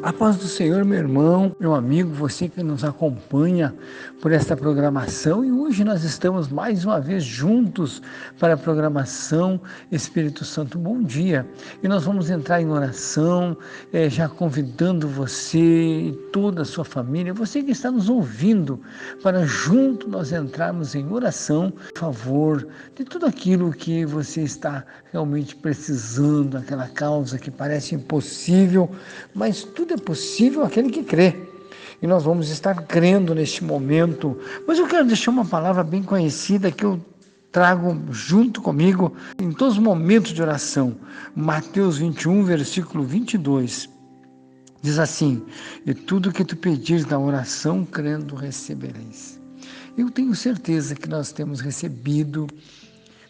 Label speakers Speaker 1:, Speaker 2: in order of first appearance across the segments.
Speaker 1: A paz do Senhor, meu irmão, meu amigo, você que nos acompanha por esta programação. E hoje nós estamos mais uma vez juntos para a programação Espírito Santo. Bom Dia. E nós vamos entrar em oração, é, já convidando você e toda a sua família, você que está nos ouvindo, para junto nós entrarmos em oração a favor de tudo aquilo que você está realmente precisando, aquela causa que parece impossível, mas tudo tudo é possível aquele que crê. E nós vamos estar crendo neste momento. Mas eu quero deixar uma palavra bem conhecida que eu trago junto comigo em todos os momentos de oração. Mateus 21, versículo 22. Diz assim: E tudo que tu pedires na oração, crendo, recebereis. Eu tenho certeza que nós temos recebido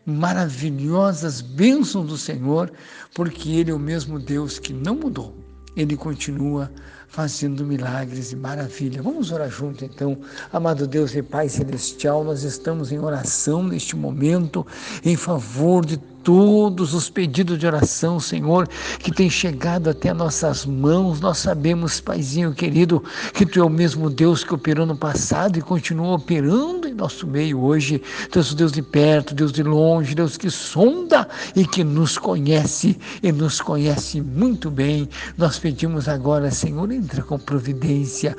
Speaker 1: maravilhosas bênçãos do Senhor, porque Ele é o mesmo Deus que não mudou ele continua fazendo milagres e maravilha. Vamos orar junto então. Amado Deus e Pai Celestial, nós estamos em oração neste momento em favor de todos os pedidos de oração, Senhor, que tem chegado até nossas mãos. Nós sabemos, Paizinho querido, que Tu é o mesmo Deus que operou no passado e continua operando em nosso meio hoje. Deus, Deus de perto, Deus de longe, Deus que sonda e que nos conhece e nos conhece muito bem. Nós pedimos agora, Senhor, entra com providência,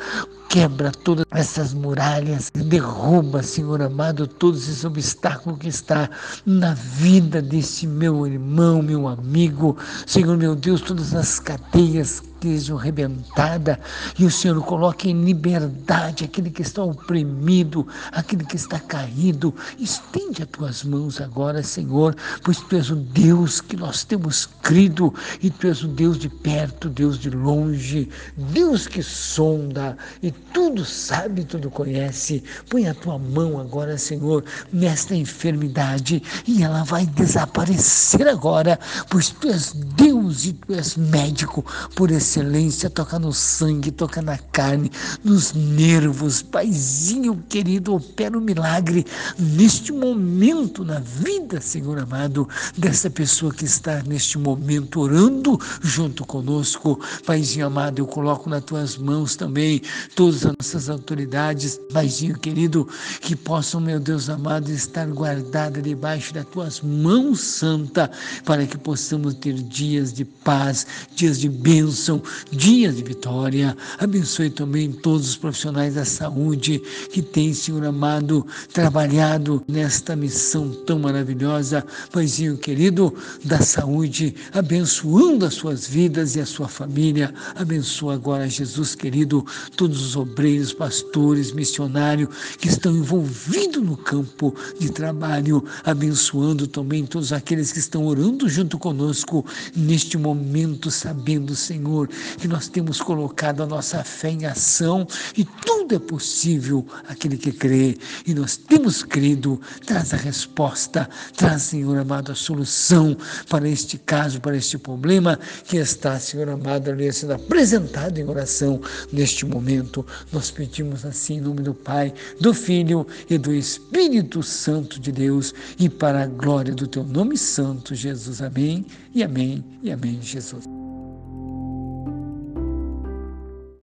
Speaker 1: quebra todas essas muralhas, derruba, Senhor amado, todos esses obstáculos que está na vida desse meu irmão, meu amigo, Senhor meu Deus, todas as cadeias estejam arrebentadas e o Senhor coloque em liberdade aquele que está oprimido, aquele que está caído. Estende as tuas mãos agora, Senhor, pois tu és o Deus que nós temos crido e tu és o Deus de perto, Deus de longe, Deus que sonda e tudo sabe, tudo conhece. Põe a tua mão agora, Senhor, nesta enfermidade e ela vai desaparecer agora, pois tu és Deus e tu és médico por esse excelência, toca no sangue, toca na carne, nos nervos. Paizinho querido, opera um milagre neste momento na vida, Senhor amado, dessa pessoa que está neste momento orando junto conosco. Paizinho amado, eu coloco nas tuas mãos também todas as nossas autoridades, Paizinho querido, que possam, meu Deus amado, estar guardadas debaixo das tuas mãos santa, para que possamos ter dias de paz, dias de bênção dias de vitória. Abençoe também todos os profissionais da saúde que têm, Senhor amado, trabalhado nesta missão tão maravilhosa. Paizinho querido, da saúde, abençoando as suas vidas e a sua família. Abençoa agora, Jesus querido, todos os obreiros, pastores, missionários que estão envolvidos no campo de trabalho, abençoando também todos aqueles que estão orando junto conosco neste momento, sabendo, Senhor, que nós temos colocado a nossa fé em ação e tudo é possível aquele que crê. E nós temos crido, traz a resposta, traz, Senhor amado, a solução para este caso, para este problema que está, Senhor amado, ali sendo apresentado em oração neste momento. Nós pedimos assim em nome do Pai, do Filho e do Espírito Santo de Deus e para a glória do teu nome santo, Jesus. Amém e amém e amém, Jesus.